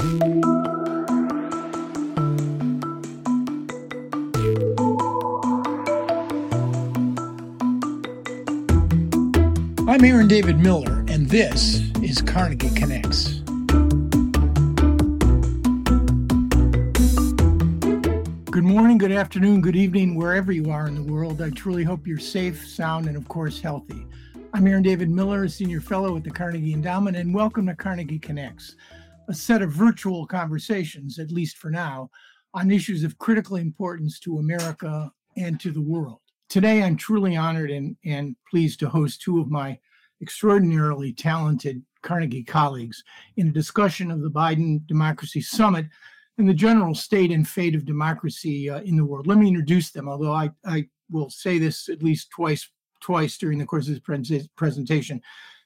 I'm Aaron David Miller, and this is Carnegie Connects. Good morning, good afternoon, good evening, wherever you are in the world. I truly hope you're safe, sound, and of course, healthy. I'm Aaron David Miller, senior fellow at the Carnegie Endowment, and welcome to Carnegie Connects, a set of virtual conversations, at least for now, on issues of critical importance to America and to the world. Today, I'm truly honored and, and pleased to host two of my extraordinarily talented Carnegie colleagues in a discussion of the Biden Democracy Summit and the general state and fate of democracy uh, in the world. Let me introduce them, although I, I will say this at least twice twice during the course of this presentation.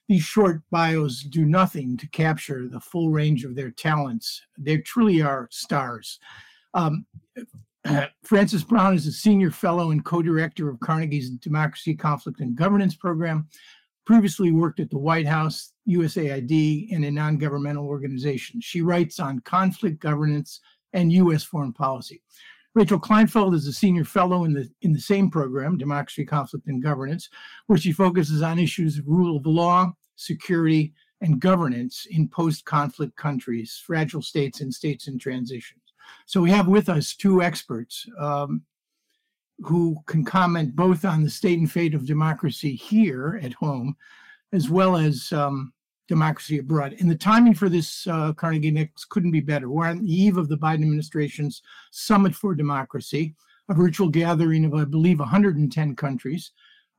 These short bios do nothing to capture the full range of their talents. They truly are stars. Um, Frances Brown is a senior fellow and co director of Carnegie's Democracy, Conflict, and Governance program previously worked at the White House, USAID, and in non governmental organizations. She writes on conflict governance and U.S. foreign policy. Rachel Kleinfeld is a senior fellow in the in the same program, Democracy, Conflict, and Governance, where she focuses on issues of rule of law, security, and governance in post-conflict countries, fragile states, and states in transition. So we have with us two experts. Um, who can comment both on the state and fate of democracy here at home, as well as um, democracy abroad. And the timing for this uh, Carnegie Connects couldn't be better. We're on the eve of the Biden administration's Summit for Democracy, a virtual gathering of, I believe, 110 countries.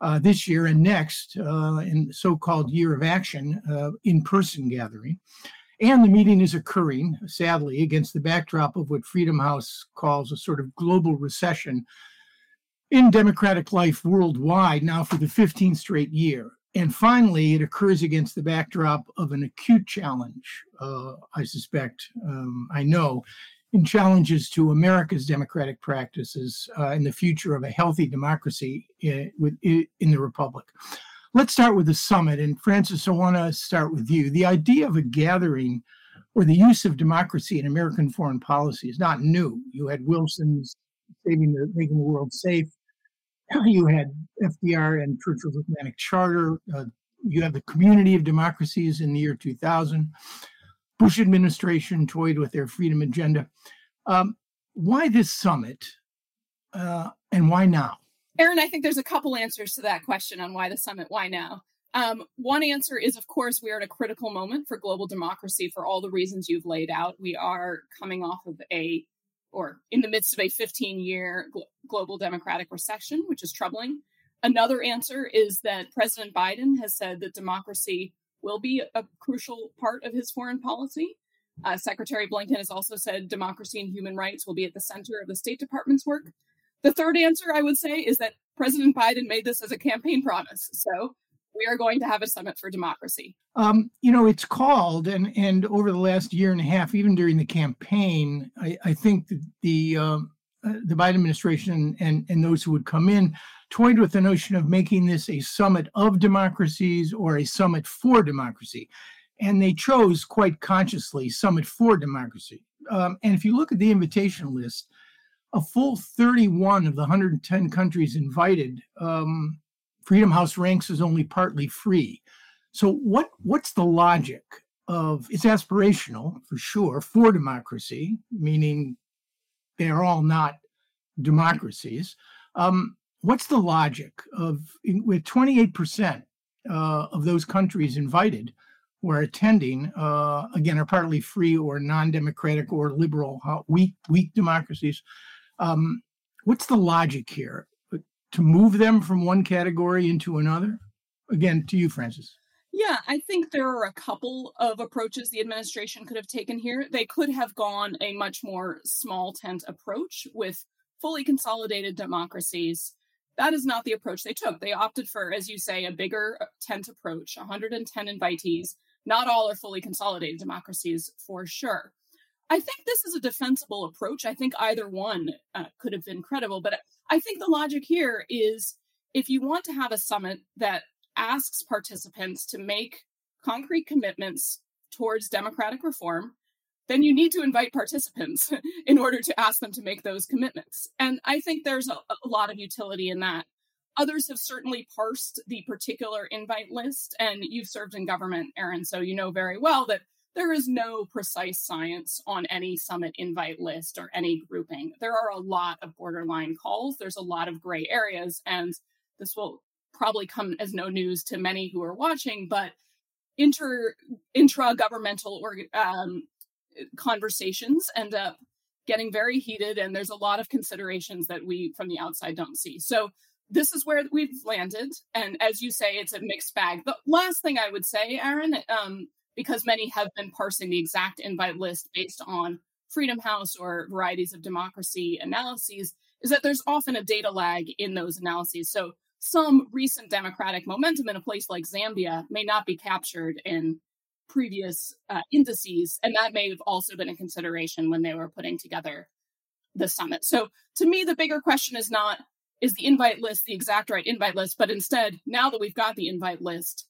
Uh, this year and next, uh, in the so-called Year of Action, uh, in-person gathering. And the meeting is occurring, sadly, against the backdrop of what Freedom House calls a sort of global recession in democratic life worldwide now for the 15th straight year. And finally, it occurs against the backdrop of an acute challenge, uh, I suspect, um, I know, in challenges to America's democratic practices uh, and the future of a healthy democracy in, in the Republic. Let's start with the summit. And Frances, I want to start with you. The idea of a gathering or the use of democracy in American foreign policy is not new. You had Wilson's saving the making the world safe. You had FDR and Churchill's Atlantic Charter. Uh, you have the Community of Democracies in the year 2000. Bush administration toyed with their freedom agenda. Um, why this summit, uh, and why now? Aaron, I think there's a couple answers to that question on why the summit, why now. Um, one answer is, of course, we are at a critical moment for global democracy for all the reasons you've laid out. We are coming off of a or in the midst of a 15 year gl- global democratic recession, which is troubling. Another answer is that President Biden has said that democracy will be a crucial part of his foreign policy. Uh, Secretary Blinken has also said democracy and human rights will be at the center of the State Department's work. The third answer I would say is that President Biden made this as a campaign promise. So we are going to have a summit for democracy. Um, you know, it's called, and and over the last year and a half, even during the campaign, I, I think the um, uh, the Biden administration and and those who would come in toyed with the notion of making this a summit of democracies or a summit for democracy, and they chose quite consciously summit for democracy. Um, and if you look at the invitation list, a full 31 of the 110 countries invited um, Freedom House ranks as only partly free. So what what's the logic of it's aspirational for sure for democracy, meaning they are all not democracies. Um, what's the logic of with 28% uh, of those countries invited who are attending uh, again are partly free or non-democratic or liberal uh, weak weak democracies um, what's the logic here to move them from one category into another? Again, to you, Frances. Yeah, I think there are a couple of approaches the administration could have taken here. They could have gone a much more small tent approach with fully consolidated democracies. That is not the approach they took. They opted for, as you say, a bigger uh, tent approach, 110 invitees. Not all are fully consolidated democracies for sure. I think this is a defensible approach. I think either one uh, could have been credible, but I think the logic here is if you want to have a summit that asks participants to make concrete commitments towards democratic reform, then you need to invite participants in order to ask them to make those commitments. And I think there's a, a, lot of utility in that. Others have certainly parsed the particular invite list, and you've served in government, Aaron, so you know very well that there is no precise science on any summit invite list or any grouping. There are a lot of borderline calls, there's a lot of gray areas, and this will probably come as no news to many who are watching, but inter intra governmental or um, conversations end up getting very heated and there's a lot of considerations that we from the outside don't see. So this is where we've landed and as you say it's a mixed bag. The last thing i would say aaron um, because many have been parsing the exact invite list based on freedom house or varieties of democracy analyses is that there's often a data lag in those analyses so some recent democratic momentum in a place like zambia may not be captured in previous uh, indices, and that may have also been a consideration when they were putting together the summit. So, to me, the bigger question is not is the invite list the exact right invite list, but instead, now that we've got the invite list,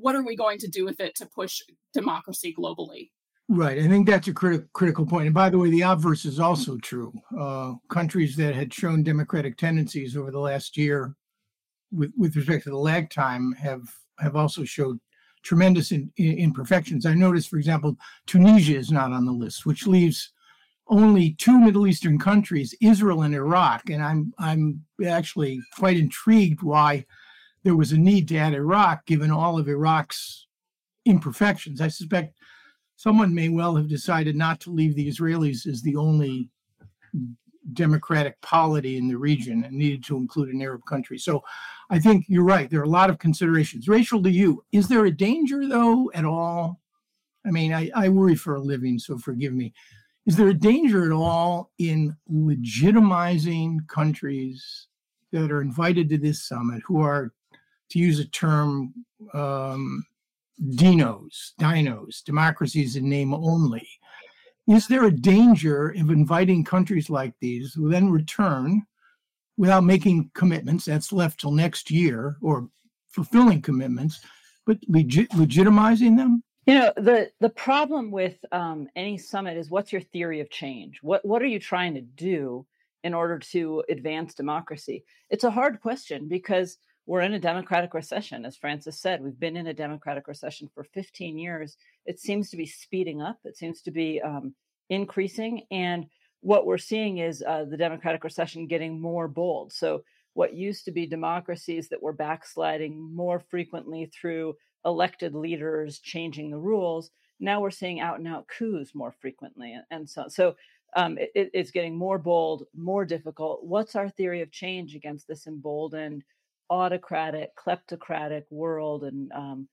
what are we going to do with it to push democracy globally? Right. I think that's a critical critical point. And by the way, the obverse is also true. Uh, countries that had shown democratic tendencies over the last year, with with respect to the lag time, have have also showed tremendous in, in, imperfections. I noticed, for example, Tunisia is not on the list, which leaves only two Middle Eastern countries, Israel and Iraq. And I'm I'm actually quite intrigued why there was a need to add Iraq, given all of Iraq's imperfections. I suspect someone may well have decided not to leave the Israelis as the only democratic polity in the region and needed to include an Arab country. So I think you're right. There are a lot of considerations. Rachel, to you, is there a danger, though, at all? I mean, I, I worry for a living, so forgive me. Is there a danger at all in legitimizing countries that are invited to this summit who are, to use a term, um, dinos, dinos, democracies in name only? Is there a danger of inviting countries like these who then return without making commitments? That's left till next year or fulfilling commitments, but legit, legitimizing them? You know, the the problem with um, any summit is what's your theory of change? What what are you trying to do in order to advance democracy? It's a hard question because we're in a democratic recession, as Frances said. We've been in a democratic recession for 15 years. It seems to be speeding up. It seems to be um, increasing, and what we're seeing is uh, the democratic recession getting more bold. So, what used to be democracies that were backsliding more frequently through elected leaders changing the rules, now we're seeing out and out coups more frequently, and so so um, it, it's getting more bold, more difficult. What's our theory of change against this emboldened? Autocratic, kleptocratic world, and um,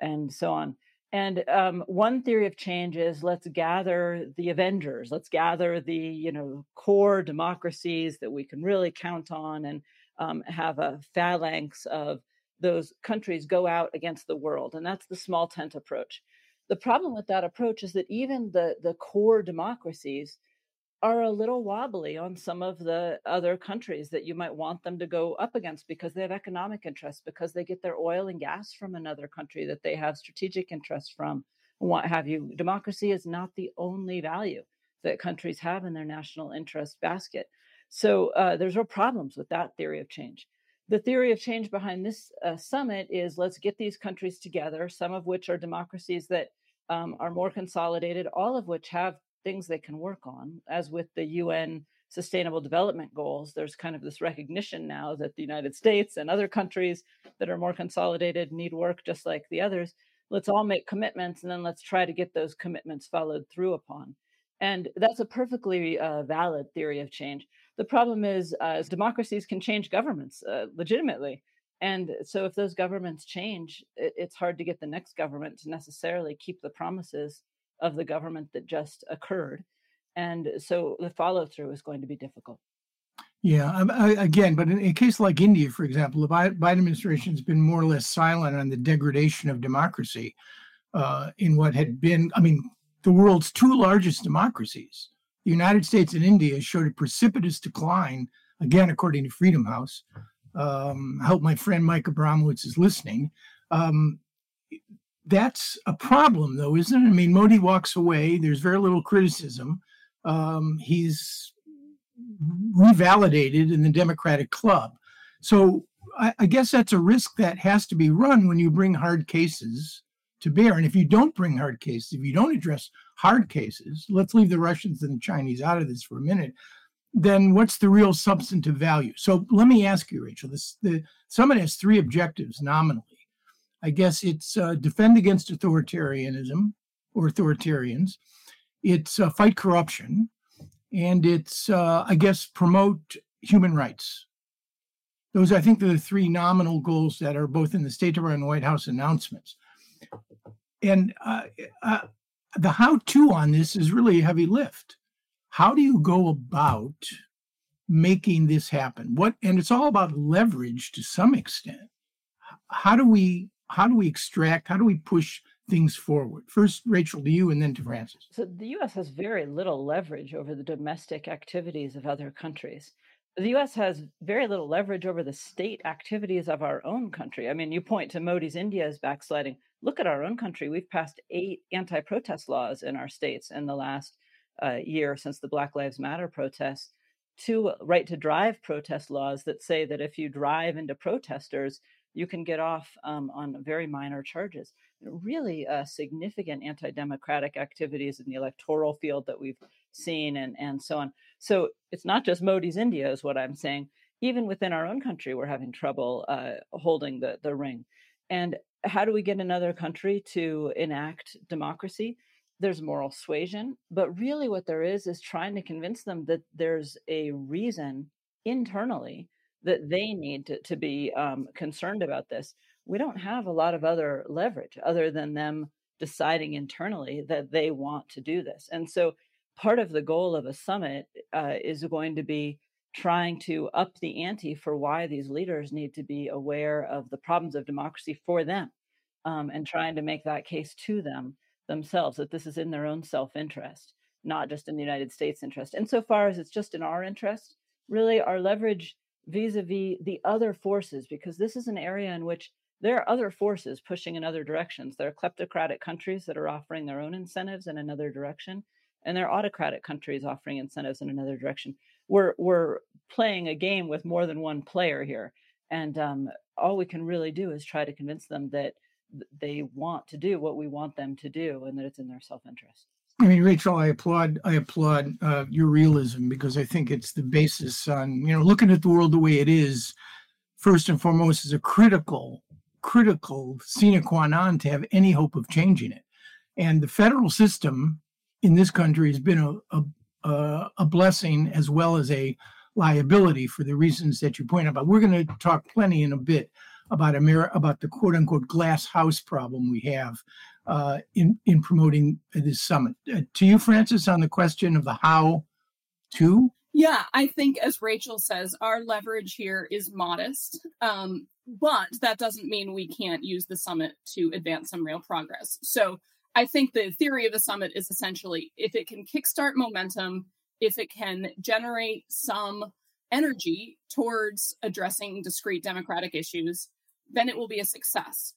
and so on. And um, one theory of change is let's gather the Avengers, let's gather the you know core democracies that we can really count on, and um, have a phalanx of those countries go out against the world, and that's the small tent approach. The problem with that approach is that even the the core democracies are a little wobbly on some of the other countries that you might want them to go up against because they have economic interests, because they get their oil and gas from another country that they have strategic interests from, and what have you. Democracy is not the only value that countries have in their national interest basket. So uh, there's real problems with that theory of change. The theory of change behind this uh, summit is let's get these countries together, some of which are democracies that um, are more consolidated, all of which have things they can work on. As with the UN Sustainable Development Goals, there's kind of this recognition now that the United States and other countries that are more consolidated need work just like the others. Let's all make commitments and then let's try to get those commitments followed through upon. And that's a perfectly uh, valid theory of change. The problem is, uh, democracies can change governments uh, legitimately. And so, if those governments change, it, it's hard to get the next government to necessarily keep the promises of the government that just occurred. And so the follow through is going to be difficult. Yeah, I, again, but in a case like India, for example, the Biden administration has been more or less silent on the degradation of democracy uh, in what had been, I mean, the world's two largest democracies. The United States and India showed a precipitous decline, again, according to Freedom House. Um, I hope my friend Mike Abramowitz is listening. Um, that's a problem, though, isn't it? I mean, Modi walks away. There's very little criticism. Um, he's revalidated in the Democratic club. So I, I, guess that's a risk that has to be run when you bring hard cases to bear. And if you don't bring hard cases, if you don't address hard cases, let's leave the Russians and the Chinese out of this for a minute, then what's the real substantive value? So let me ask you, Rachel, this, the summit has three objectives nominally. I guess it's uh, defend against authoritarianism or authoritarians, it's uh, fight corruption, and it's, uh, I guess, promote human rights. Those, I think, are the three nominal goals that are both in the State Department and White House announcements. And uh, uh, the how to on this is really a heavy lift. How do you go about making this happen? What, and it's all about leverage to some extent. How do we how do we extract, how do we push things forward? First, Rachel, to you, and then to Frances. So the US has very little leverage over the domestic activities of other countries. The US has very little leverage over the state activities of our own country. I mean, you point to Modi's India's backsliding. Look at our own country. We've passed eight anti protest laws in our states in the last uh, year since the Black Lives Matter protests two right to drive protest laws that say that if you drive into protesters, you can get off um, on very minor charges. Really uh, significant anti democratic activities in the electoral field that we've seen, and, and so on. So it's not just Modi's India, is what I'm saying. Even within our own country, we're having trouble uh, holding the, the ring. And how do we get another country to enact democracy? There's moral suasion, but really what there is is trying to convince them that there's a reason internally that they need to, to be um, concerned about this. We don't have a lot of other leverage other than them deciding internally that they want to do this. And so part of the goal of a summit uh, is going to be trying to up the ante for why these leaders need to be aware of the problems of democracy for them um, and trying to make that case to them themselves that this is in their own self interest, not just in the United States' interest. And so far as it's just in our interest, really our leverage vis-a-vis the other forces because this is an area in which there are other forces pushing in other directions. There are kleptocratic countries that are offering their own incentives in another direction and there are autocratic countries offering incentives in another direction. We're we're playing a game with more than one player here and um, all we can really do is try to convince them that they want to do what we want them to do and that it's in their self-interest I mean, Rachel, I applaud I applaud uh, your realism because I think it's the basis on you know looking at the world the way it is. First and foremost, is a critical critical sine qua non to have any hope of changing it. And the federal system in this country has been a a, a blessing as well as a liability for the reasons that you point out. But we're going to talk plenty in a bit about Amer- about the quote unquote glass house problem we have uh, in in promoting this summit. Uh, to you, Frances, on the question of the how to. Yeah, I think as Rachel says, our leverage here is modest, um, but that doesn't mean we can't use the summit to advance some real progress. So I think the theory of the summit is essentially if it can kickstart momentum, if it can generate some energy towards addressing discrete democratic issues, then it will be a success.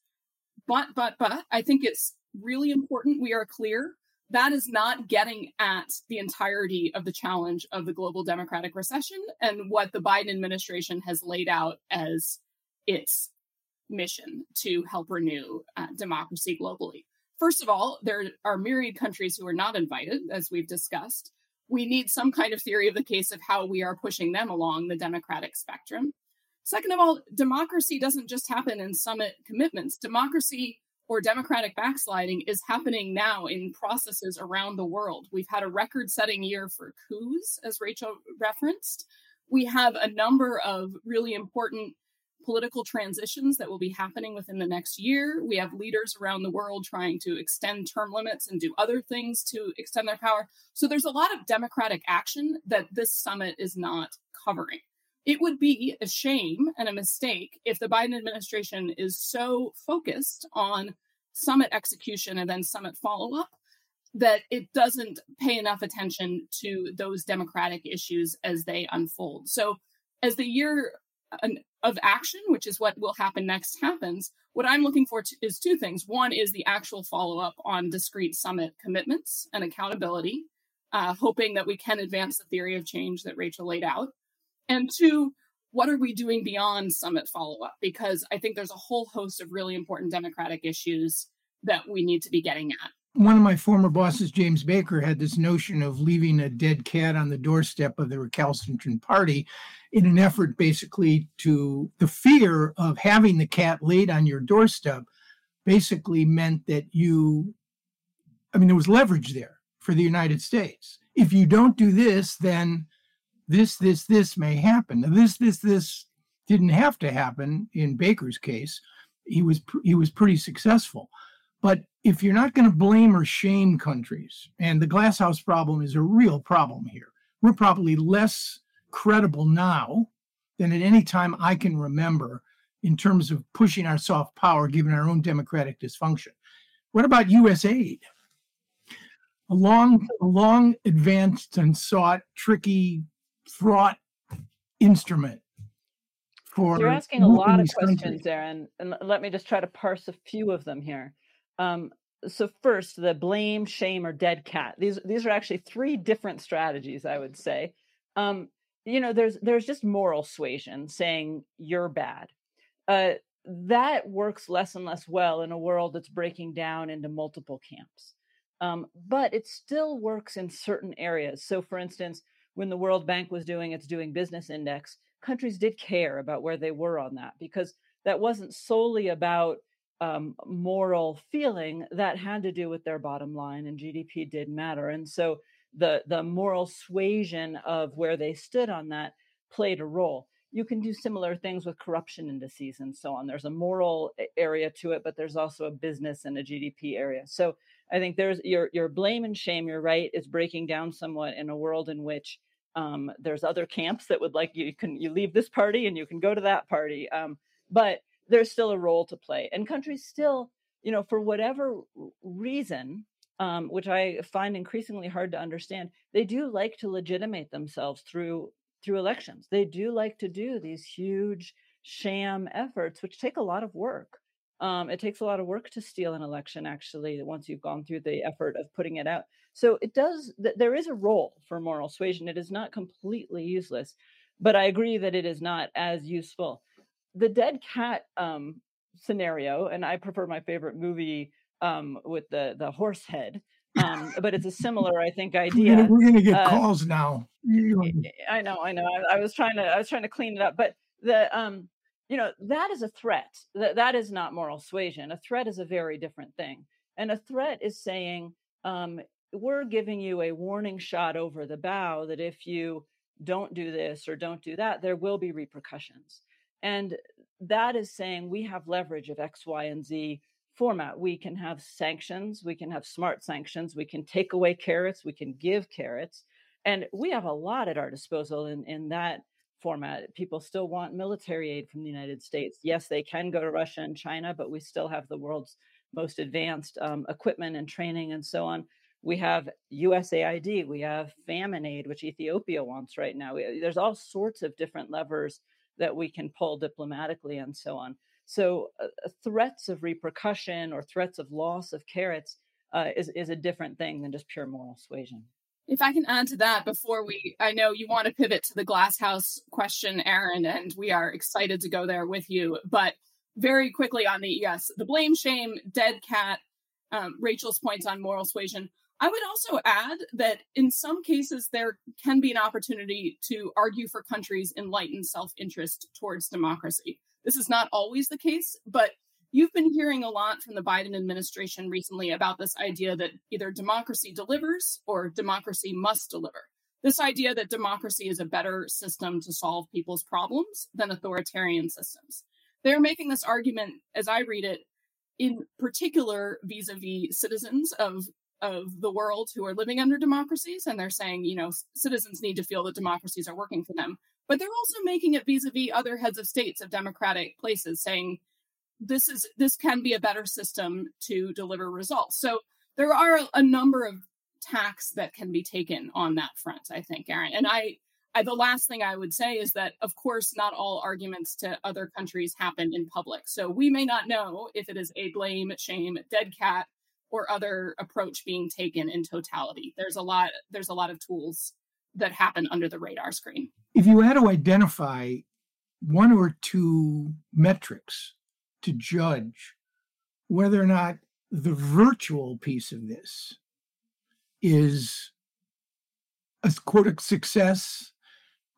But, but, but I think it's really important we are clear that is not getting at the entirety of the challenge of the global democratic recession and what the Biden administration has laid out as its mission to help renew uh, democracy globally. First of all, there are myriad countries who are not invited, as we've discussed. We need some kind of theory of the case of how we are pushing them along the democratic spectrum. Second of all, democracy doesn't just happen in summit commitments. Democracy or democratic backsliding is happening now in processes around the world. We've had a record setting year for coups, as Rachel referenced. We have a number of really important political transitions that will be happening within the next year. We have leaders around the world trying to extend term limits and do other things to extend their power. So there's a lot of democratic action that this summit is not covering it would be a shame and a mistake if the Biden administration is so focused on summit execution and then summit follow up that it doesn't pay enough attention to those democratic issues as they unfold. So, as the year of action, which is what will happen next, happens, what I'm looking for is two things. One is the actual follow up on discrete summit commitments and accountability, uh, hoping that we can advance the theory of change that Rachel laid out. And two, what are we doing beyond summit follow up? Because I think there's a whole host of really important democratic issues that we need to be getting at one of my former bosses, James Baker, had this notion of leaving a dead cat on the doorstep of the recalcitrant party in an effort basically to the fear of having the cat laid on your doorstep basically meant that you, I mean, there was leverage there for the United States. If you don't do this, then this, this, this may happen. Now, this, this, this didn't have to happen in Baker's case. He was he was pretty successful. But if you're not going to blame or shame countries, and the glasshouse problem is a real problem here, we're probably less credible now than at any time I can remember in terms of pushing our soft power given our own democratic dysfunction. What about US aid? A long, a long advanced and sought, tricky, fraught instrument for. You're asking a lot of questions, countries. Aaron, and let me just try to parse a few of them here. Um, so first, the blame, shame, or dead cat. These these are actually three different strategies, I would say. Um, you know, there's there's just moral suasion, saying you're bad. Uh, that works less and less well in a world that's breaking down into multiple camps. Um, but it still works in certain areas. So, for instance, when the World Bank was doing its Doing Business Index, countries did care about where they were on that because that wasn't solely about um, moral feeling that had to do with their bottom line, and GDP did matter. And so the the moral suasion of where they stood on that played a role. You can do similar things with corruption indices and so on. There's a moral area to it, but there's also a business and a GDP area. So I think there's your your blame and shame. You're right is breaking down somewhat in a world in which um, there's other camps that would like you, you can you leave this party and you can go to that party. Um, but there's still a role to play. And countries still, you know, for whatever reason, um, which I find increasingly hard to understand, they do like to legitimate themselves through through elections. They do like to do these huge sham efforts, which take a lot of work. Um, it takes a lot of work to steal an election, actually, once you've gone through the effort of putting it out. So it does, th- there is a role for moral suasion. It is not completely useless, but I agree that it is not as useful the dead cat um, scenario, and I prefer my favorite movie um, with the the horse head. Um, but it's a similar, I think, idea. We're going to get uh, calls now. I know, I know. I, I, was trying to, I was trying to clean it up, but the, um, you know, that is a threat. That that is not moral suasion. A threat is a very different thing, and a threat is saying, um, we're giving you a warning shot over the bow that if you don't do this or don't do that, there will be repercussions. And that is saying we have leverage of X, Y, and Z format. We can have sanctions, we can have smart sanctions, we can take away carrots, we can give carrots. And we have a lot at our disposal in, in that format. People still want military aid from the United States. Yes, they can go to Russia and China, but we still have the world's most advanced um, equipment and training and so on. We have USAID, we have famine aid, which Ethiopia wants right now. We, there's all sorts of different levers that we can pull diplomatically and so on. So uh, uh, threats of repercussion or threats of loss of carrots uh, is is a different thing than just pure moral suasion. If I can add to that before we, I know you want to pivot to the glass house question, Aaron, and we are excited to go there with you. But very quickly on the yes, the blame, shame, dead cat, um, Rachel's points on moral suasion. I would also add that in some cases, there can be an opportunity to argue for countries' enlightened self interest towards democracy. This is not always the case, but you've been hearing a lot from the Biden administration recently about this idea that either democracy delivers or democracy must deliver. This idea that democracy is a better system to solve people's problems than authoritarian systems. They're making this argument, as I read it, in particular vis a vis citizens of of the world who are living under democracies and they're saying you know citizens need to feel that democracies are working for them but they're also making it vis-a-vis other heads of states of democratic places saying this is this can be a better system to deliver results so there are a number of tacks that can be taken on that front i think aaron and i I, the last thing I would say is that, of course, not all arguments to other countries happen in public. So we may not know if it is a blame, shame, dead cat, or other approach being taken in totality. There's a lot. There's a lot of tools that happen under the radar screen. If you had to identify one or two metrics to judge whether or not the virtual piece of this is a quote success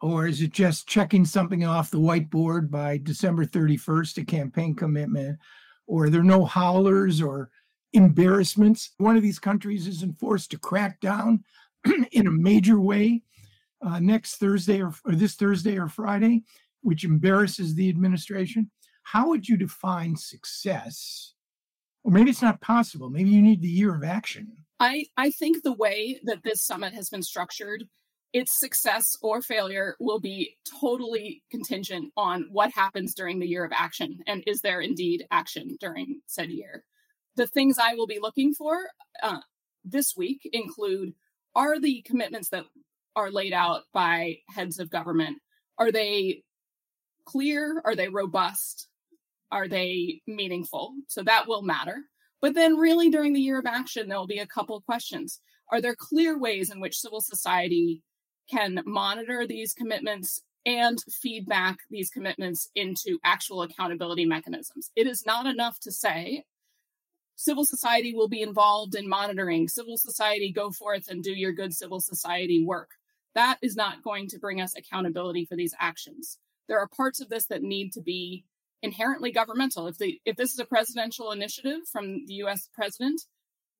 or is it just checking something off the whiteboard by December 31st, a campaign commitment? Or are there no howlers or embarrassments? One of these countries is enforced to crack down in a major way uh, next Thursday or, or this Thursday or Friday, which embarrasses the administration. How would you define success? Or maybe it's not possible. Maybe you need the year of action. I, I think the way that this summit has been structured its success or failure will be totally contingent on what happens during the year of action and is there indeed action during said year. The things I will be looking for uh, this week include are the commitments that are laid out by heads of government are they clear are they robust are they meaningful so that will matter but then really during the year of action there will be a couple questions are there clear ways in which civil society can monitor these commitments and feedback these commitments into actual accountability mechanisms. It is not enough to say civil society will be involved in monitoring, civil society, go forth and do your good civil society work. That is not going to bring us accountability for these actions. There are parts of this that need to be inherently governmental. If the if this is a presidential initiative from the US president,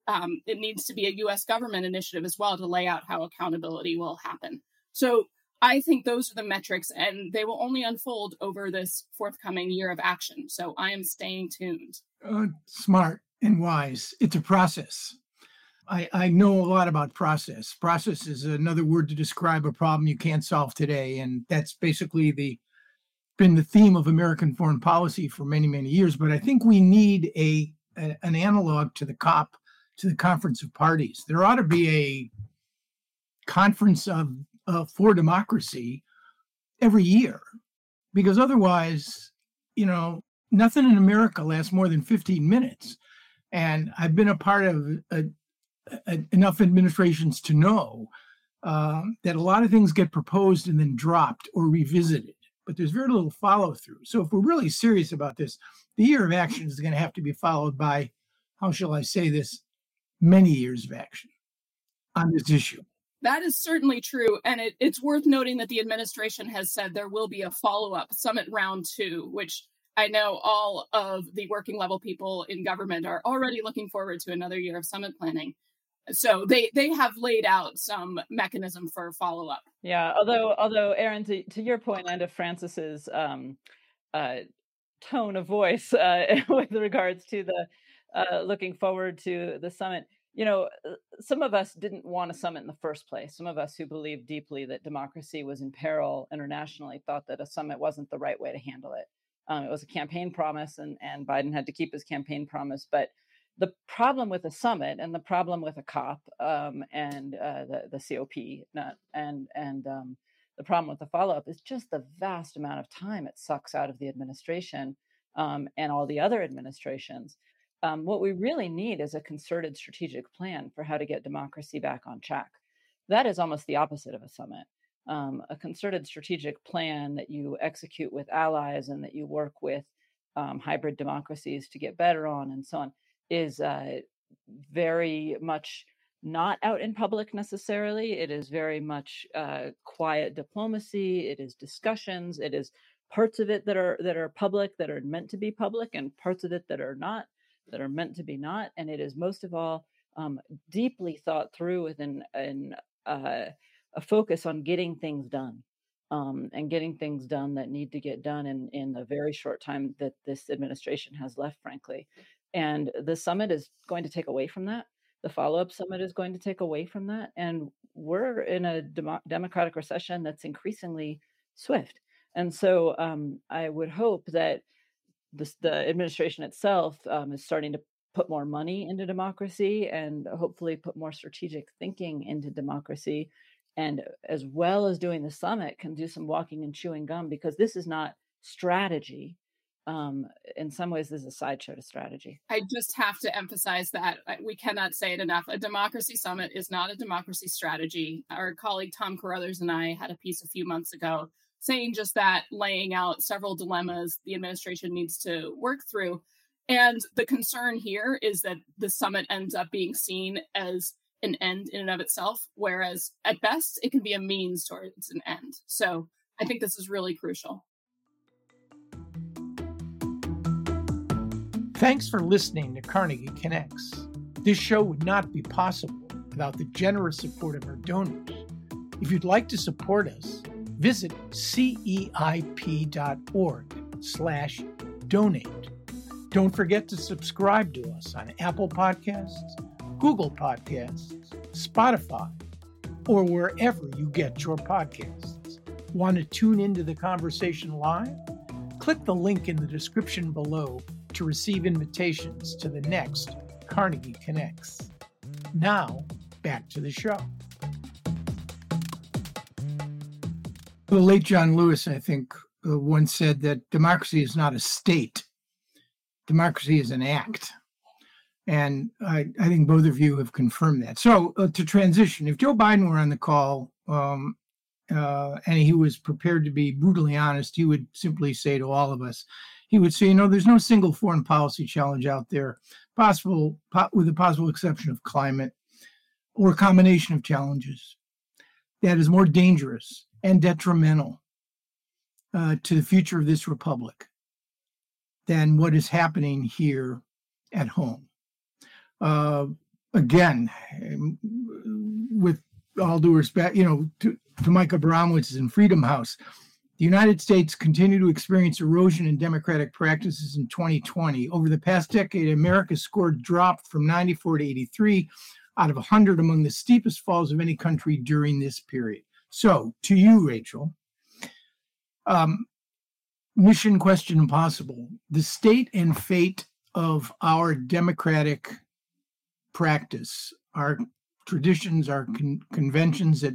um, it needs to be a US government initiative as well to lay out how accountability will happen. So I think those are the metrics, and they will only unfold over this forthcoming year of action. So I am staying tuned. Uh, smart and wise. It's a process. I, I know a lot about process. Process is another word to describe a problem you can't solve today, and that's basically the been the theme of American foreign policy for many many years. But I think we need a, a an analog to the COP to the Conference of Parties. There ought to be a conference of uh, for democracy every year, because otherwise, you know, nothing in America lasts more than 15 minutes. And I've been a part of a, enough administrations to know uh, that a lot of things get proposed and then dropped or revisited, but there's very little follow through. So if we're really serious about this, the year of action is going to have to be followed by, how shall I say this, many years of action on this issue. That is certainly true. And it, it's worth noting that the administration has said there will be a follow up summit round two, which I know all of the working level people in government are already looking forward to another year of summit planning. So they they have laid out some mechanism for follow up. Yeah, although although Aaron, to, to your point and to Frances's um, uh, tone of voice uh, with regards to the uh, looking forward to the summit. You know, uh, some of us didn't want a summit in the first place. Some of us who believed deeply that democracy was in peril internationally thought that a summit wasn't the right way to handle it. Um, it was a campaign promise, and, and Biden had to keep his campaign promise. But the problem with a summit and the problem with a COP um, and uh, the, the COP not, and, and um, the problem with the follow up is just the vast amount of time it sucks out of the administration um, and all the other administrations um, what we really need is a concerted strategic plan for how to get democracy back on track. That is almost the opposite of a summit. Um, a concerted strategic plan that you execute with allies and that you work with um, hybrid democracies to get better on and so on is uh, very much not out in public necessarily. It is very much uh, quiet diplomacy. It is discussions. It is parts of it that are that are public that are meant to be public and parts of it that are not that are meant to be not. And it is most of all um, deeply thought through with an, uh, a focus on getting things done. Um, and getting things done that need to get done in, in the very short time that this administration has left, frankly. And the summit is going to take away from that. The follow up summit is going to take away from that. And we're in a dem- democratic recession that's increasingly swift. And so um, I would hope that the, the administration itself um, is starting to put more money into democracy and hopefully put more strategic thinking into democracy and as well as doing the summit can do some walking and chewing gum because this is not strategy um, in some ways is a sideshow to strategy i just have to emphasize that we cannot say it enough a democracy summit is not a democracy strategy our colleague tom carothers and i had a piece a few months ago saying just that laying out several dilemmas the administration needs to work through and the concern here is that the summit ends up being seen as an end in and of itself, whereas at best it can be a means towards an end. So I think this is really crucial. Thanks for listening to Carnegie Connects. This show would not be possible without the generous support of our donors. If you'd like to support us, visit ceip.org slash donate. Don't forget to subscribe to us on Apple Podcasts, Google Podcasts, Spotify, or wherever you get your podcasts. Want to tune into the conversation live? Click the link in the description below to receive invitations to the next Carnegie Connects. Now, back to the show. The late John Lewis, I think, uh, once said that democracy is not a state, democracy is an act. And I, I think both of you have confirmed that. So uh, to transition, if Joe Biden were on the call um, uh, and he was prepared to be brutally honest, he would simply say to all of us, he would say, you know, there's no single foreign policy challenge out there, possible po- with the possible exception of climate or a combination of challenges that is more dangerous and detrimental uh, to the future of this republic than what is happening here at home. Uh, again, with all due respect, you know, to, to Mike Abramowitz in Freedom House, the United States continued to experience erosion in democratic practices in 2020. Over the past decade, America's score dropped from 94 to 83 out of 100 among the steepest falls of any country during this period. So, to you, Rachel, um, mission question impossible. The state and fate of our democratic practice, our traditions, our con- conventions that,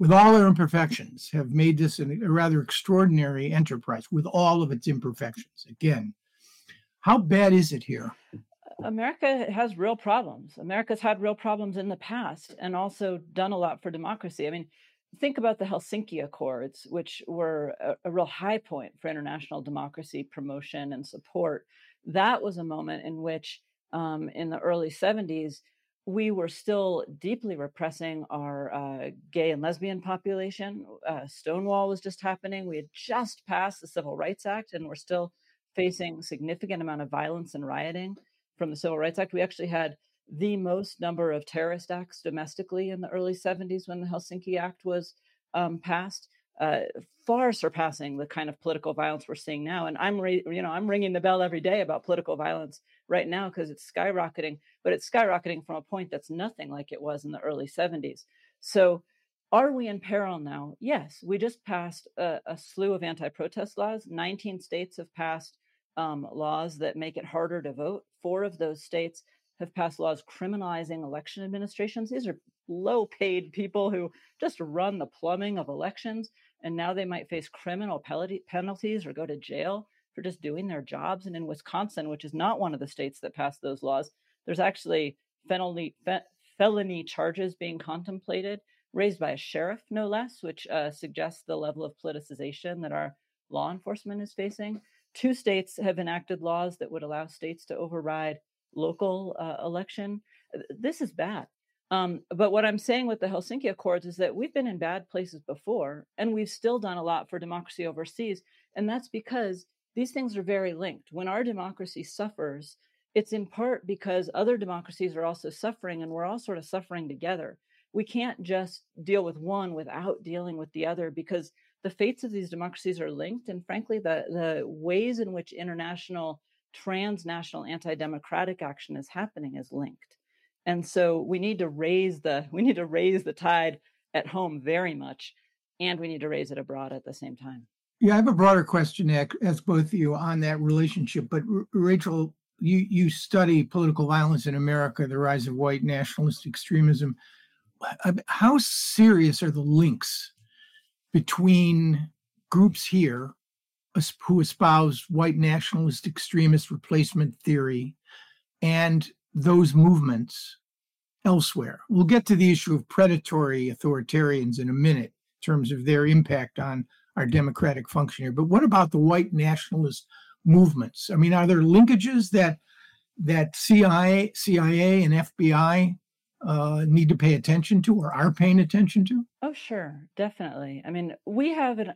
with all their imperfections, have made this an, a rather extraordinary enterprise with all of its imperfections. Again, how bad is it here? America has real problems. America's had real problems in the past and also done a lot for democracy. I mean, think about the Helsinki Accords, which were a, a, real high point for international democracy promotion and support. That was a moment in which um, in the early 70s, we were still deeply repressing our uh, gay and lesbian population. Uh, Stonewall was just happening. We had just passed the Civil Rights Act, and we're still facing significant amount of violence and rioting from the Civil Rights Act. We actually had the most number of terrorist acts domestically in the early 70s when the Helsinki Act was um, passed uh, far surpassing the kind of political violence we're seeing now. And I'm, re- you know, I'm ringing the bell every day about political violence right now because it's skyrocketing, but it's skyrocketing from a point that's nothing like it was in the early 70s. So, are we in peril now? Yes, we just passed a, a slew of anti-protest laws. 19 states have passed um, laws that make it harder to vote. Four of those states have passed laws criminalizing election administrations. These are low paid people who just run the plumbing of elections and now they might face criminal penalties or go to jail for just doing their jobs. And in Wisconsin, which is not one of the states that passed those laws, there's actually felony, fe- felony charges being contemplated, raised by a sheriff, no less, which uh, suggests the level of politicization that our law enforcement is facing. Two states have enacted laws that would allow states to override local uh, election. This is bad. Um, but what I'm saying with the Helsinki Accords is that we've been in bad places before, and we've still done a lot for democracy overseas. And that's because these things are very linked. When our democracy suffers, it's in part because other democracies are also suffering, and we're all sort of suffering together. We can't just deal with one without dealing with the other because the fates of these democracies are linked. And frankly, the, the ways in which international, transnational anti democratic action is happening is linked and so we need to raise the we need to raise the tide at home very much and we need to raise it abroad at the same time. Yeah i have a broader question to ask both of you on that relationship but R- rachel you you study political violence in america the rise of white nationalist extremism. How serious are the links between groups here who espouse white nationalist extremist replacement theory and those movements elsewhere. We'll get to the issue of predatory authoritarians in a minute in terms of their impact on our democratic function here. But what about the white nationalist movements? I mean, are there linkages that that CIA, CIA and FBI uh, need to pay attention to or are paying attention to? Oh, sure, definitely. I mean, we have an,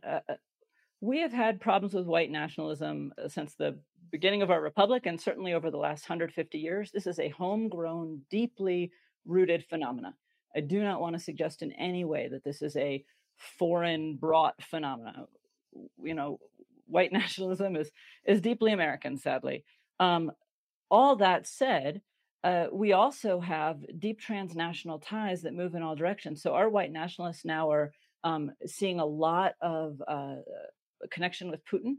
we have had problems with white nationalism uh, since the beginning of our republic, and certainly over the last 150 years. This is a homegrown, deeply rooted phenomena. I do not want to suggest in any way that this is a foreign brought phenomena. You know, white nationalism is is deeply American, sadly. Um, all that said, uh, we also have deep transnational ties that move in all directions. So our white nationalists now are um, seeing a lot of uh, connection with Putin,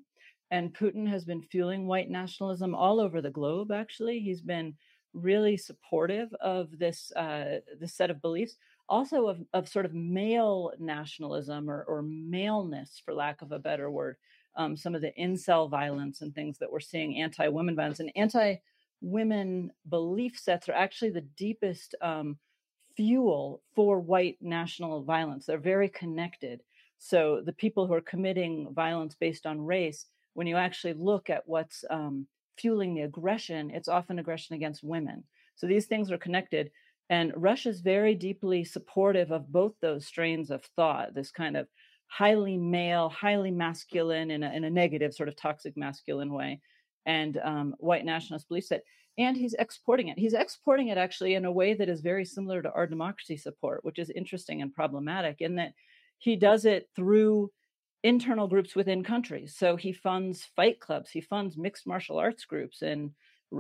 and Putin has been fueling white nationalism all over the globe. Actually, he's been really supportive of this uh, this set of beliefs, also of, of sort of male nationalism or, or maleness, for lack of a better word. Um, some of the incel violence and things that we're seeing, anti-women violence and anti women belief sets are actually the deepest um, fuel for white national violence. They're very connected. So the people who are committing violence based on race, when you actually look at what's um, fueling the aggression, it's often aggression against women. So these things are connected. And Russia's very deeply supportive of both those strains of thought, this kind of highly male, highly masculine in a, in a negative sort of toxic masculine way, and um, white nationalist belief set. And he's exporting it. He's exporting it actually in a way that is very similar to our democracy support, which is interesting and problematic in that he does it through internal groups within countries. So he funds fight clubs, he funds mixed martial arts groups in,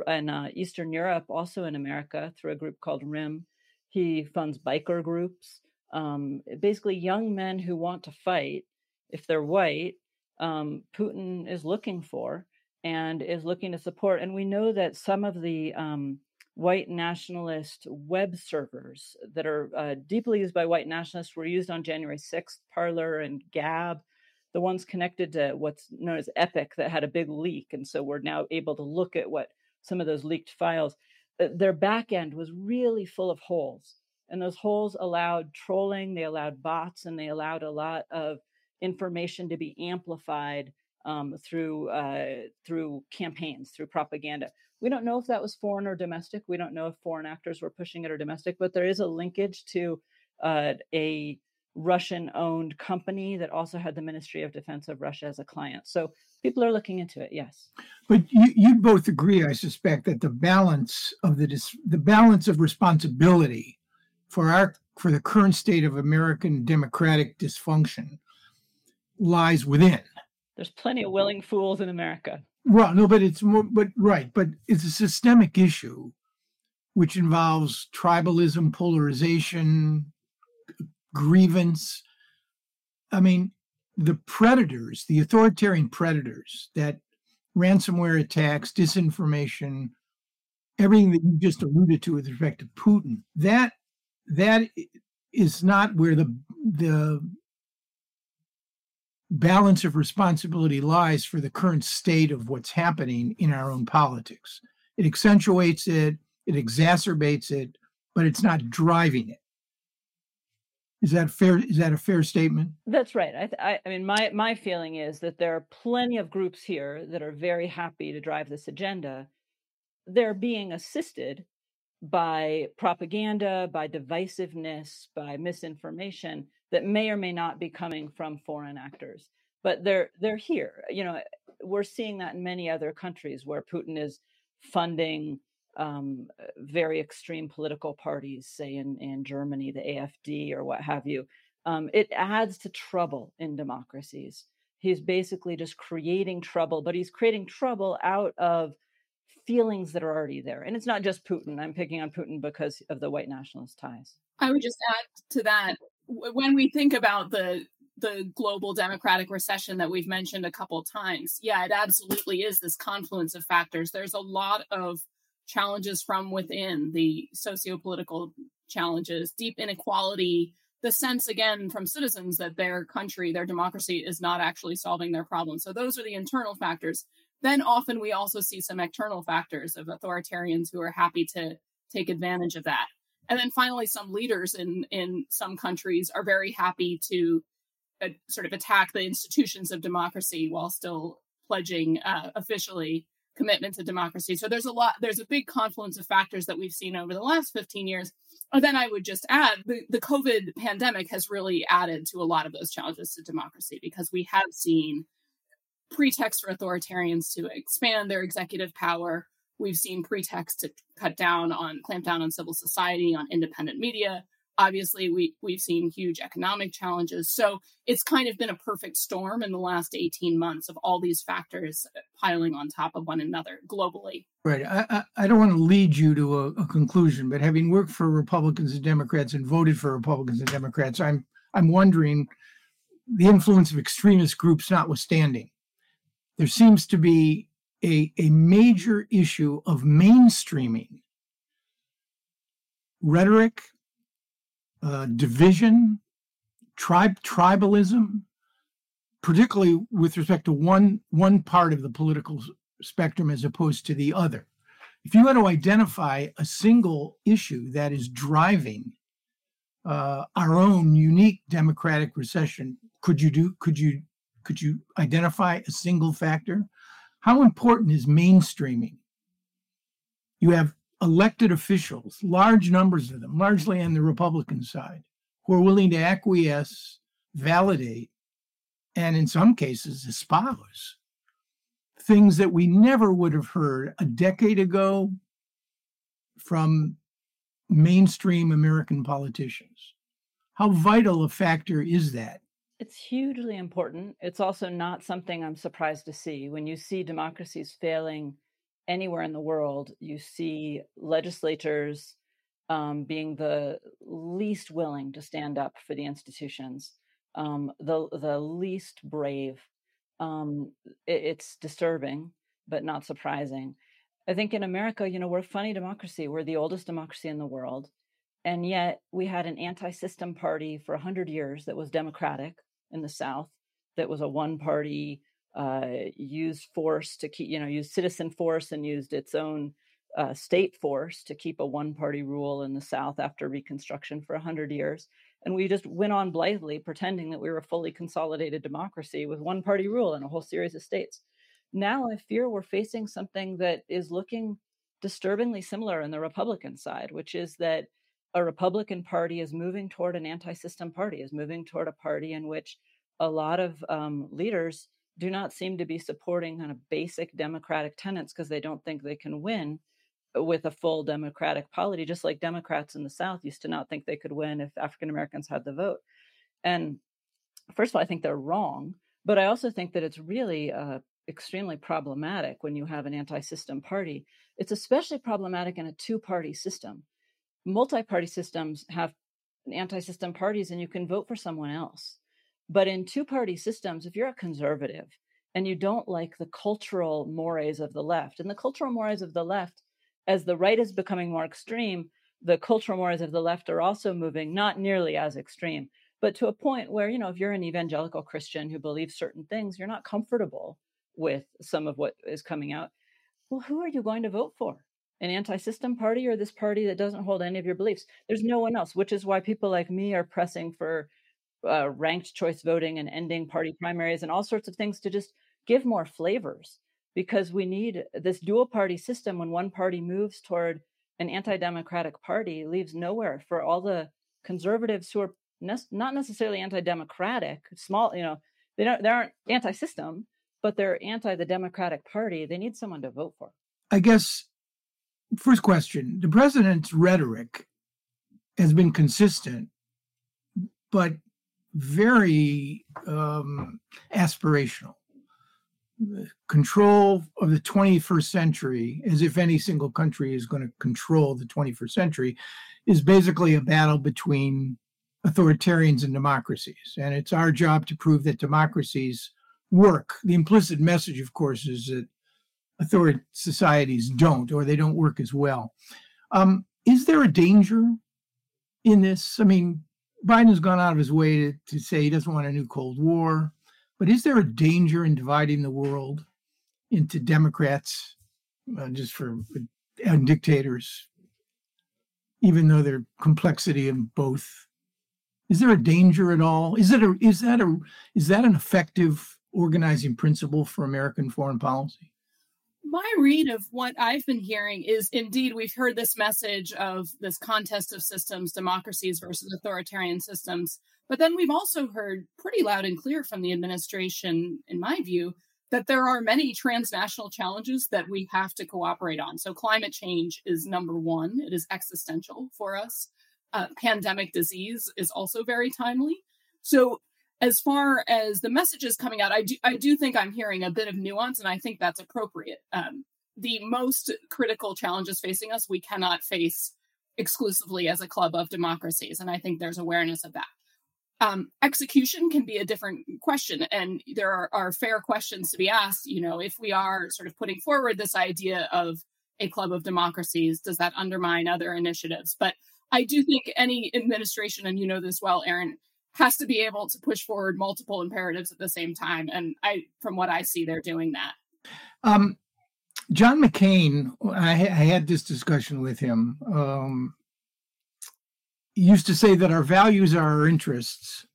in uh, Eastern Europe, also in America, through a group called RIM. He funds biker groups, um, basically young men who want to fight. If they're white, um, Putin is looking for and is looking to support. And we know that some of the um, white nationalist web servers that are uh, deeply used by white nationalists were used on January 6th, Parler and Gab, the ones connected to what's known as Epik that had a big leak. And so we're now able to look at what some of those leaked files, uh, their back end was really full of holes. And those holes allowed trolling, they allowed bots, and they allowed a lot of information to be amplified um, through uh, through campaigns, through propaganda. We don't know if that was foreign or domestic. We don't know if foreign actors were pushing it or domestic, but there is a linkage to uh, a Russian-owned company that also had the Ministry of Defense of Russia as a client. So people are looking into it. Yes, but you, you both agree, I suspect, that the balance of the dis- the balance of responsibility for our for the current state of American democratic dysfunction lies within there's plenty of willing fools in America. Well, no, but it's more, but right, but it's a systemic issue which involves tribalism, polarization, grievance. I mean, the predators, the authoritarian predators that ransomware attacks, disinformation, everything that you just alluded to with respect to Putin, that that is not where the the balance of responsibility lies for the current state of what's happening in our own politics. It accentuates it, it exacerbates it, but it's not driving it. Is that fair? Is that a fair statement? That's right. I, I, I, mean, my my feeling is that there are plenty of groups here that are very happy to drive this agenda. They're being assisted by propaganda, by divisiveness, by misinformation that may or may not be coming from foreign actors but they're they're here. You know we're seeing that in many other countries where putin is funding um, very extreme political parties say in in germany the afd or what have you. Um, it adds to trouble in democracies. He's basically just creating trouble but he's creating trouble out of feelings that are already there. And it's not just putin. I'm picking on putin because of the white nationalist ties. I would just add to that when we think about the the global democratic recession that we've mentioned a couple times yeah it absolutely is this confluence of factors there's a lot of challenges from within the socio-political challenges, deep inequality, the sense again from citizens that their country, their democracy is not actually solving their problems. So those are the internal factors. Then often we also see some external factors of authoritarians who are happy to take advantage of that. And then finally, some leaders in in some countries are very happy to uh, sort of attack the institutions of democracy while still pledging uh, officially commitment to democracy. So there's a lot, there's a big confluence of factors that we've seen over the last 15 years. And then I would just add the, the COVID pandemic has really added to a lot of those challenges to democracy because we have seen pretext for authoritarians to expand their executive power. We've seen pretext to cut down on, clamp down on civil society, on independent media. Obviously we we've seen huge economic challenges. So it's kind of been a perfect storm in the last 18 months of all these factors piling on top of one another globally. Right. I i, don't want to lead you to a, a conclusion but having worked for republicans and democrats and voted for republicans and democrats i'm i'm wondering the influence of extremist groups notwithstanding. There seems to be a, a major issue of mainstreaming rhetoric uh, division, tribe tribalism, particularly with respect to one one part of the political spectrum as opposed to the other. If you want to identify a single issue that is driving uh, our own unique democratic recession, could you do? Could you could you identify a single factor? How important is mainstreaming? You have elected officials, large numbers of them, largely on the Republican side, who are willing to acquiesce, validate, and in some cases espouse things that we never would have heard a decade ago from mainstream American politicians. How vital a factor is that? It's hugely important. It's also not something I'm surprised to see. When you see democracies failing anywhere in the world, you see legislators um, being the least willing to stand up for the institutions, um, the the least brave. Um, it, it's disturbing, but not surprising. I think in America, you know, we're a funny democracy. We're the oldest democracy in the world, and yet we had an anti-system party for hundred years that was democratic in the South, that was a one-party uh, used force to keep, you know, used citizen force and used its own uh, state force to keep a one party rule in the South after Reconstruction for 100 years. And we just went on blithely pretending that we were a fully consolidated democracy with one party rule in a whole series of states. Now I fear we're facing something that is looking disturbingly similar in the Republican side, which is that a Republican Party is moving toward an anti system party, is moving toward a party in which a lot of um, leaders do not seem to be supporting kind of basic democratic tenets because they don't think they can win with a full democratic polity, just like Democrats in the South used to not think they could win if African Americans had the vote. And first of all, I think they're wrong, but I also think that it's really uh, extremely problematic when you have an anti system party. It's especially problematic in a two party system. Multi party systems have anti system parties, and you can vote for someone else. But in two party systems, if you're a conservative and you don't like the cultural mores of the left, and the cultural mores of the left, as the right is becoming more extreme, the cultural mores of the left are also moving not nearly as extreme, but to a point where, you know, if you're an evangelical Christian who believes certain things, you're not comfortable with some of what is coming out. Well, who are you going to vote for? An anti system party or this party that doesn't hold any of your beliefs? There's no one else, which is why people like me are pressing for uh, ranked choice voting and ending party primaries and all sorts of things to just give more flavors because we need this dual party system when one party moves toward an anti-democratic party leaves nowhere for all the conservatives who are ne- not necessarily anti-democratic small you know they don't they aren't anti-system but they're anti the democratic party they need someone to vote for i guess first question the president's rhetoric has been consistent but very um, aspirational. control of the 21st century, as if any single country is going to control the 21st century, is basically a battle between authoritarians and democracies. And it's our job to prove that democracies work. The implicit message, of course, is that authoritarian societies don't, or they don't work as well. Um, is there a danger in this? I mean, Biden's gone out of his way to, to say he doesn't want a new Cold War, but is there a danger in dividing the world into Democrats, uh, just for and dictators, even though there's complexity in both? Is there a danger at all? Is it a is that a is that an effective organizing principle for American foreign policy? My read of what I've been hearing is indeed we've heard this message of this contest of systems, democracies versus authoritarian systems. But then we've also heard pretty loud and clear from the administration, in my view, that there are many transnational challenges that we have to cooperate on. So climate change is number one, it is existential for us. Uh, pandemic disease is also very timely. So as far as the messages coming out, I do I do think I'm hearing a bit of nuance, and I think that's appropriate. Um, the most critical challenges facing us, we cannot face exclusively as a club of democracies, and I think there's awareness of that. Um, execution can be a different question, and there are, are fair questions to be asked. You know, if we are sort of putting forward this idea of a club of democracies, does that undermine other initiatives? But I do think any administration, and you know this well, Aaron, has to be able to push forward multiple imperatives at the same time. And I, from what I see, they're doing that. Um, John McCain, I, I, had this discussion with him. Um, used to say that our values are our interests,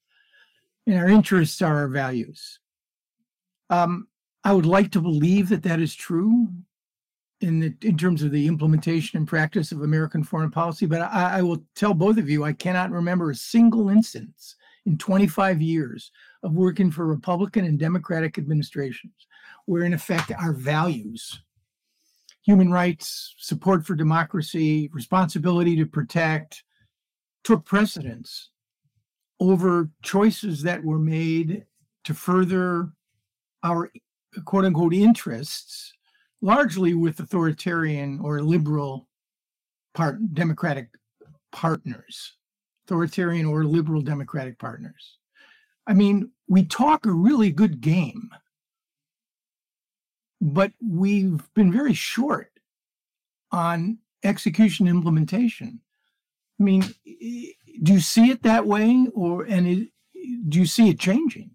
and our interests are our values. Um, I would like to believe that that is true in the, in terms of the implementation and practice of American foreign policy, but I, I will tell both of you I cannot remember a single instance in 25 years of working for Republican and Democratic administrations, where in effect our values, human rights, support for democracy, responsibility to protect, took precedence over choices that were made to further our quote unquote interests, largely with authoritarian or liberal part democratic partners authoritarian or liberal democratic partners. I mean, we talk a really good game, but we've been very short on execution implementation. I mean, do you see it that way, or and it, do you see it changing?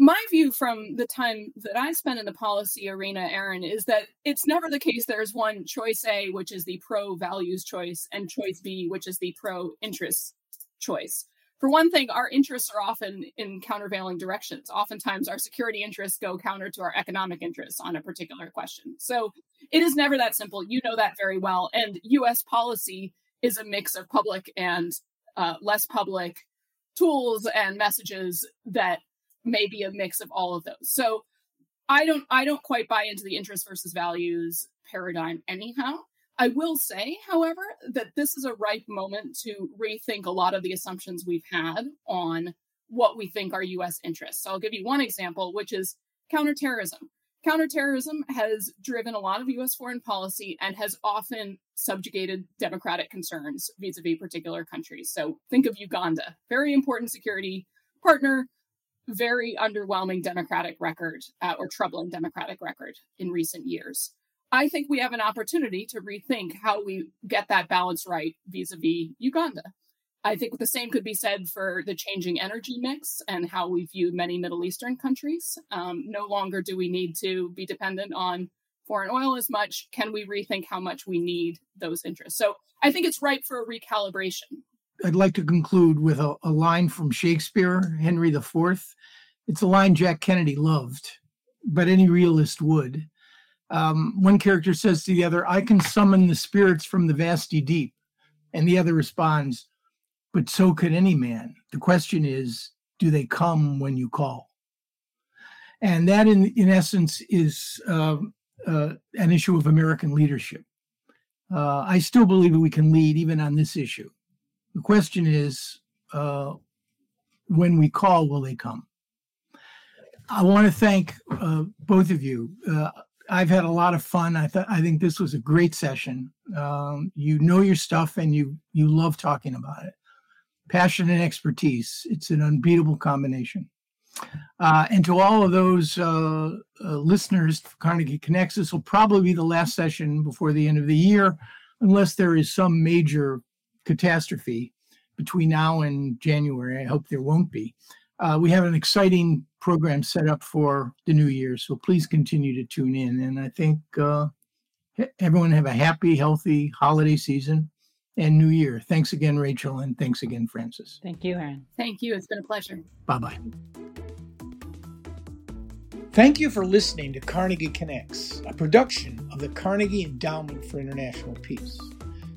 My view from the time that I spent in the policy arena, Aaron, is that it's never the case there's one choice A, which is the pro values choice, and choice B, which is the pro interests choice. For one thing, our interests are often in countervailing directions. Oftentimes, our security interests go counter to our economic interests on a particular question. So it is never that simple. You know that very well. And US policy is a mix of public and uh, less public tools and messages that maybe a mix of all of those. So I don't I don't quite buy into the interest versus values paradigm anyhow. I will say, however, that this is a ripe moment to rethink a lot of the assumptions we've had on what we think are US interests. So I'll give you one example, which is counterterrorism. Counterterrorism has driven a lot of US foreign policy and has often subjugated democratic concerns vis a vis particular countries. So think of Uganda, very important security partner, very underwhelming Democratic record uh, or troubling Democratic record in recent years. I think we have an opportunity to rethink how we get that balance right vis a vis Uganda. I think the same could be said for the changing energy mix and how we view many Middle Eastern countries. Um, no longer do we need to be dependent on foreign oil as much. Can we rethink how much we need those interests? So I think it's ripe for a recalibration. I'd like to conclude with a, a line from Shakespeare, Henry IV. It's a line Jack Kennedy loved, but any realist would. Um, one character says to the other, I can summon the spirits from the vasty deep. And the other responds, But so could any man. The question is, do they come when you call? And that, in, in essence, is uh, uh, an issue of American leadership. Uh, I still believe that we can lead even on this issue. The question is, uh, when we call, will they come? I want to thank uh, both of you. Uh, I've had a lot of fun. I thought I think this was a great session. Um, you know your stuff, and you you love talking about it. Passion and expertise. It's an unbeatable combination. Uh, and to all of those uh, uh, listeners, Carnegie Connects, this will probably be the last session before the end of the year, unless there is some major catastrophe between now and January. I hope there won't be. Uh, we have an exciting program set up for the new year, so please continue to tune in. And I think uh, everyone have a happy, healthy holiday season and new year. Thanks again, Rachel, and thanks again, Frances. Thank you, Aaron. Thank you. It's been a pleasure. Bye bye. Thank you for listening to Carnegie Connects, a production of the Carnegie Endowment for International Peace.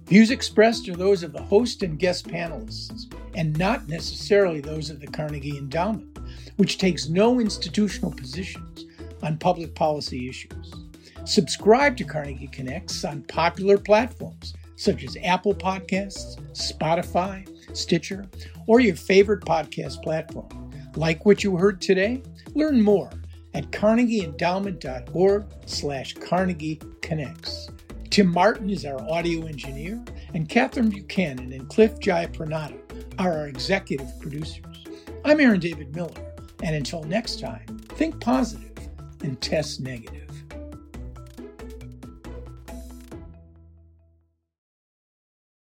Views expressed are those of the host and guest panelists, and not necessarily those of the Carnegie Endowment, which takes no institutional positions on public policy issues. Subscribe to Carnegie Connects on popular platforms such as Apple Podcasts, Spotify, Stitcher, or your favorite podcast platform. Like what you heard today? Learn more at carnegieendowment.org slash Carnegie Connects. Tim Martin is our audio engineer, and Catherine Buchanan and Cliff Jayapranada are our executive producers. I'm Aaron David Miller, and until next time, think positive and test negative.